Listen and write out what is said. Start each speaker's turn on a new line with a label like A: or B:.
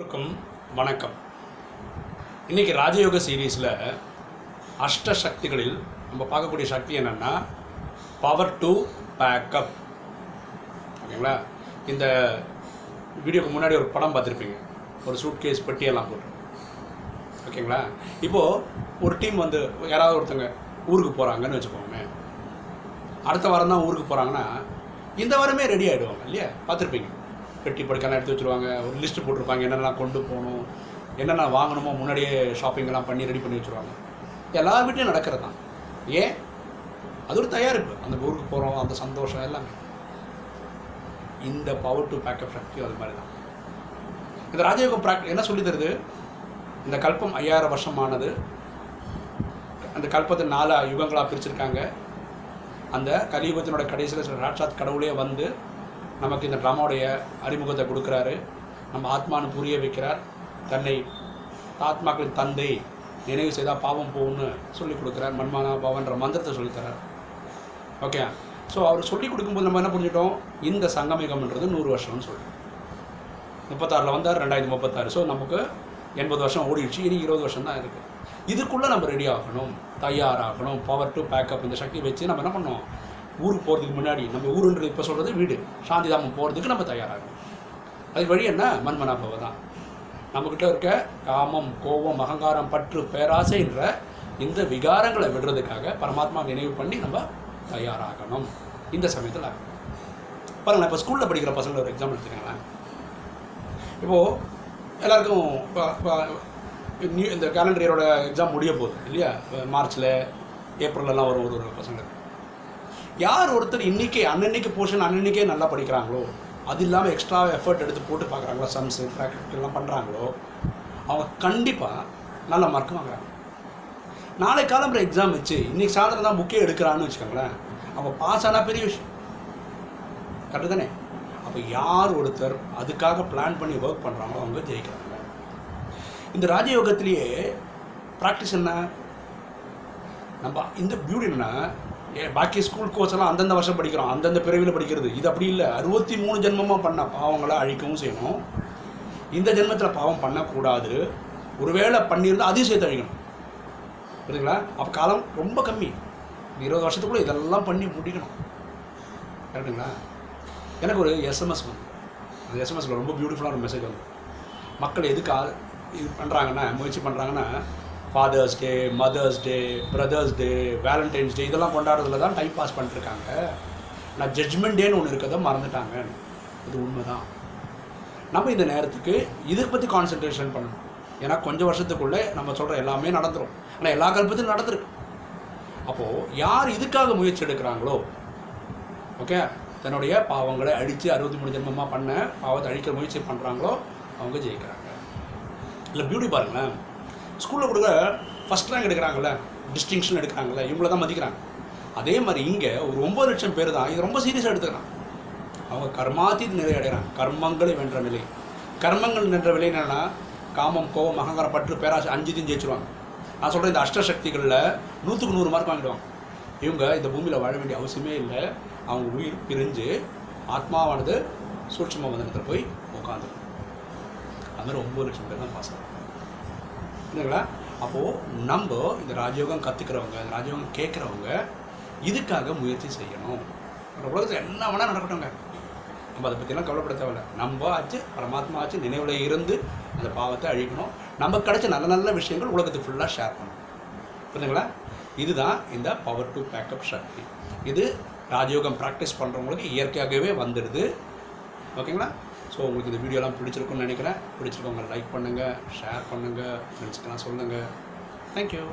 A: எல்லோருக்கும் வணக்கம். இன்னைக்கு ராஜயோக சீரீஸில் அஷ்ட சக்திகளில் நம்ம பார்க்கக்கூடிய சக்தி என்னென்னா பவர் டு பேக்கப் ஓகேங்களா? இந்த வீடியோக்கு முன்னாடி ஒரு படம் பார்த்துருப்பீங்க. ஒரு சூட்கேஸ் பெட்டியெல்லாம் போட்டு. ஓகேங்களா? இப்போது ஒரு டீம் வந்து யாராவது ஒருத்தங்க ஊருக்கு போகிறாங்கன்னு வச்சுக்கோங்க அடுத்த வாரம் தான் ஊருக்கு போகிறாங்கன்னா இந்த வாரமே ரெடி ஆகிடுவாங்க இல்லையா? பார்த்துருப்பீங்க. பெட்டி படுக்கலாம் எடுத்து வச்சுருவாங்க. ஒரு லிஸ்ட்டு போட்டிருப்பாங்க. என்னென்ன கொண்டு போகணும் என்னென்ன வாங்கணுமோ முன்னாடியே ஷாப்பிங்கெல்லாம் பண்ணி ரெடி பண்ணி வச்சுருவாங்க. எல்லார் வீட்லையும் நடக்கிறது தான் ஏன்? அது ஒரு தயாரிப்பு. அந்த ஊருக்கு போகிறோம் அந்த சந்தோஷம் எல்லாமே. இந்த பவர் டு பேக்கப் சக்தி அது மாதிரி தான் இந்த ராஜயோகம் ப்ராக்டி என்ன சொல்லி தருது? இந்த கல்பம் ஐயாயிரம் வருஷமானது. அந்த கல்பத்தை நாலு யுகங்களாக பிரிச்சிருக்காங்க. அந்த கலியுகத்தினோட கடைசியில் சில ராட்சாத் கடவுளே வந்து நமக்கு இந்த ட்ராமாவுடைய அறிமுகத்தை கொடுக்குறாரு. நம்ம ஆத்மான்னு புரிய வைக்கிறார். தன்னை ஆத்மாக்களின் தந்தை நினைவு செய்தால் பாவம் போகும்னு சொல்லி கொடுக்குறார். மன்மானா பாவன்ற மந்திரத்தை சொல்லித்தரார் ஓகே ஸோ அவர் சொல்லி கொடுக்கும்போது நம்ம என்ன புரிஞ்சிட்டோம் இந்த சங்கமிகம்ன்றது நூறு வருஷம்னு சொல்லிட்டோம் முப்பத்தாறில் வந்தார் ரெண்டாயிரத்தி முப்பத்தாறு. ஸோ நமக்கு எண்பது வருஷம் ஓடிடுச்சு. இனி இருபது வருஷம் தான் இருக்குது இதுக்குள்ளே நம்ம ரெடி ஆகணும். தயாராகணும். பவர் டு பேக்கப் இந்த சக்தி வச்சு நம்ம என்ன பண்ணோம் ஊருக்கு போகிறதுக்கு முன்னாடி நம்ம ஊருன்றது இப்போ சொல்கிறது வீடு. சாந்திதாமம் போகிறதுக்கு நம்ம தயாராகணும். அது வழி என்ன? மண்மனாபவ தான் நம்மக்கிட்ட இருக்க காமம் கோபம் அகங்காரம் பற்று பேராசைன்ற இந்த விகாரங்களை விடுறதுக்காக பரமாத்மா நினைவு பண்ணி நம்ம தயாராகணும். இந்த சமயத்தில். பாருங்களேன் இப்போ ஸ்கூலில் படிக்கிற பசங்களை ஒரு எக்ஸாம்பிள் எடுத்துக்கங்களேன். இப்போது எல்லாருக்கும் இப்போ நியூ இந்த கேலண்டர் இயரோட எக்ஸாம் முடிய போகுது இல்லையா? மார்ச்சில் ஏப்ரல்லலாம் வரும் ஒரு ஒரு பசங்களுக்கு. யார் ஒருத்தர் இன்றைக்கே அன்னன்னைக்கு போர்ஷன் அன்னன்னைக்கே நல்லா படிக்கிறாங்களோ அது இல்லாமல் எக்ஸ்ட்ரா எஃபர்ட் எடுத்து போட்டு பார்க்குறாங்களோ சம்ஸு ப்ராக்டிஸ் எல்லாம் பண்ணுறாங்களோ அவங்க கண்டிப்பாக நல்ல மார்க் வாங்குறாங்க. நாளை காலம்புற எக்ஸாம் வச்சு இன்றைக்கி சாயந்தரம் தான் புக்கே எடுக்கிறான்னு வச்சுக்கோங்களேன் அவன் பாஸ் ஆனால் பெரிய விஷயம். கரெக்டு தானே? அப்போ யார் ஒருத்தர் அதுக்காக பிளான் பண்ணி ஒர்க் பண்ணுறாங்களோ அவங்க ஜெயிக்கிறாங்க. இந்த ராஜயோகத்திலேயே ப்ராக்டிஸ் என்ன? நம்ம இந்த பியூட்டி என்னன்னா பாக்கி ஸ்கூல் கோர்ஸ் எல்லாம் அந்தந்த வருஷம் படிக்கிறோம் அந்தந்த பிறவியில் படிக்கிறது. இது அப்படி இல்லை. அறுபத்தி மூணு ஜென்மமாக பண்ண பாவங்களை அழிக்கவும் செய்யணும். இந்த ஜென்மத்தில் பாவம் பண்ணக்கூடாது. ஒருவேளை பண்ணியிருந்தால் அதையும் சேர்த்து அழிக்கணும். புரியுதுங்களா? அப்போ காலம் ரொம்ப கம்மி. இருபது வருஷத்துக்குள்ளே இதெல்லாம் பண்ணி முடிக்கணும். கரெக்டுங்களா? எனக்கு ஒரு எஸ்எம்எஸ் வந்து அந்த எஸ்எம்எஸில் ரொம்ப பியூட்டிஃபுல்லான ஒரு மெசேஜ் வந்து மக்கள் எதுக்கு ஆ- இது பண்ணுறாங்கன்னா முயற்சி பண்ணுறாங்கன்னா father's day mother's day brother's day valentine's day இதெல்லாம் கொண்டாடுறதுல தான் டைம் பாஸ் பண்ணிட்டுருக்காங்க நான் ஜட்ஜ்மெண்ட் டேன்னு ஒன்று இருக்கிறத மறந்துட்டாங்க. இது உண்மை தான் நம்ம இந்த நேரத்துக்கு இதை பற்றி கான்சென்ட்ரேஷன் பண்ணணும். ஏன்னா கொஞ்சம் வருஷத்துக்குள்ளே நம்ம சொல்கிற எல்லாமே நடந்துரும். ஆனால் எல்லா கல்பத்திலும் நடந்திருக்கு. அப்போது யார் இதுக்காக முயற்சி எடுக்கிறாங்களோ ஓகே தன்னுடைய பாவங்களை அழித்து அறுபத்தி மூணு ஜென்மமாக பண்ண பாவத்தை அழிக்க முயற்சி பண்ணுறாங்களோ அவங்க ஜெயிக்கிறாங்க. இல்லை பியூட்டி பாருங்களேன். ஸ்கூலில் கொடுங்க ஃபஸ்ட் ரேங்க் எடுக்கிறாங்கல்ல டிஸ்டிங்ஷன் எடுக்கிறாங்கல்ல இவங்கள தான் மதிக்கிறாங்க. அதே மாதிரி இங்கே ஒரு ஒம்பது லட்சம் பேர் தான் இது ரொம்ப சீரியஸாக எடுத்துக்கிறான். அவங்க கர்மாத்தீத் நிலை அடைகிறாங்க கர்மங்களை வென்ற நிலை. கர்மங்கள் நின்ற நிலை என்னென்னா காமம் கோபம் அகங்காரம் பற்று பேராசை அஞ்சுத்தையும் ஜெயிச்சிருவாங்க. நான் சொல்கிறேன் இந்த அஷ்ட சக்திகளில் நூற்றுக்கு நூறு மார்க் வாங்கிடுவாங்க. இவங்க இந்த பூமியில் வாழ வேண்டிய அவசியமே இல்லை. அவங்க உயிர் பிரிஞ்சு ஆத்மாவானது சூட்சும வந்தனத்தில் போய் உட்காந்துருக்கும் அது மாதிரி ஒம்பது லட்சம் பேர் தான் பாஸ் ஆகும் இல்லைங்களா அப்போது நம்ம இந்த ராஜயோகம் கற்றுக்கிறவங்க இந்த ராஜயோகம் கேட்குறவங்க இதுக்காக முயற்சி செய்யணும். நம்ம உலகத்தில் என்ன வேணால் நடக்கட்டும்ங்க நம்ம அதை பற்றிலாம் கவலைப்பட தேவையில்ல. நம்ம ஆச்சு பரமாத்மா ஆச்சு நினைவில் இருந்து அந்த பாவத்தை அழிக்கணும். நம்ம கிடைச்ச நல்ல நல்ல விஷயங்கள் உலகத்துக்கு ஃபுல்லாக ஷேர் பண்ணணும். புரிஞ்சுங்களா இதுதான் இந்த பவர் டு பேக்கப் சக்தி. இது ராஜயோகம் ப்ராக்டிஸ் பண்ணுறவங்களுக்கு இயற்கையாகவே வந்துடுது. ஓகேங்களா? ஸோ உங்களுக்கு இந்த வீடியோலாம் பிடிச்சிருக்குன்னு நினைக்கிறேன். பிடிச்சிருக்கவங்க லைக் பண்ணுங்கள் ஷேர் பண்ணுங்கள் ஃப்ரெண்ட்ஸ்க்கெலாம் சொல்லுங்கள் தேங்க்யூ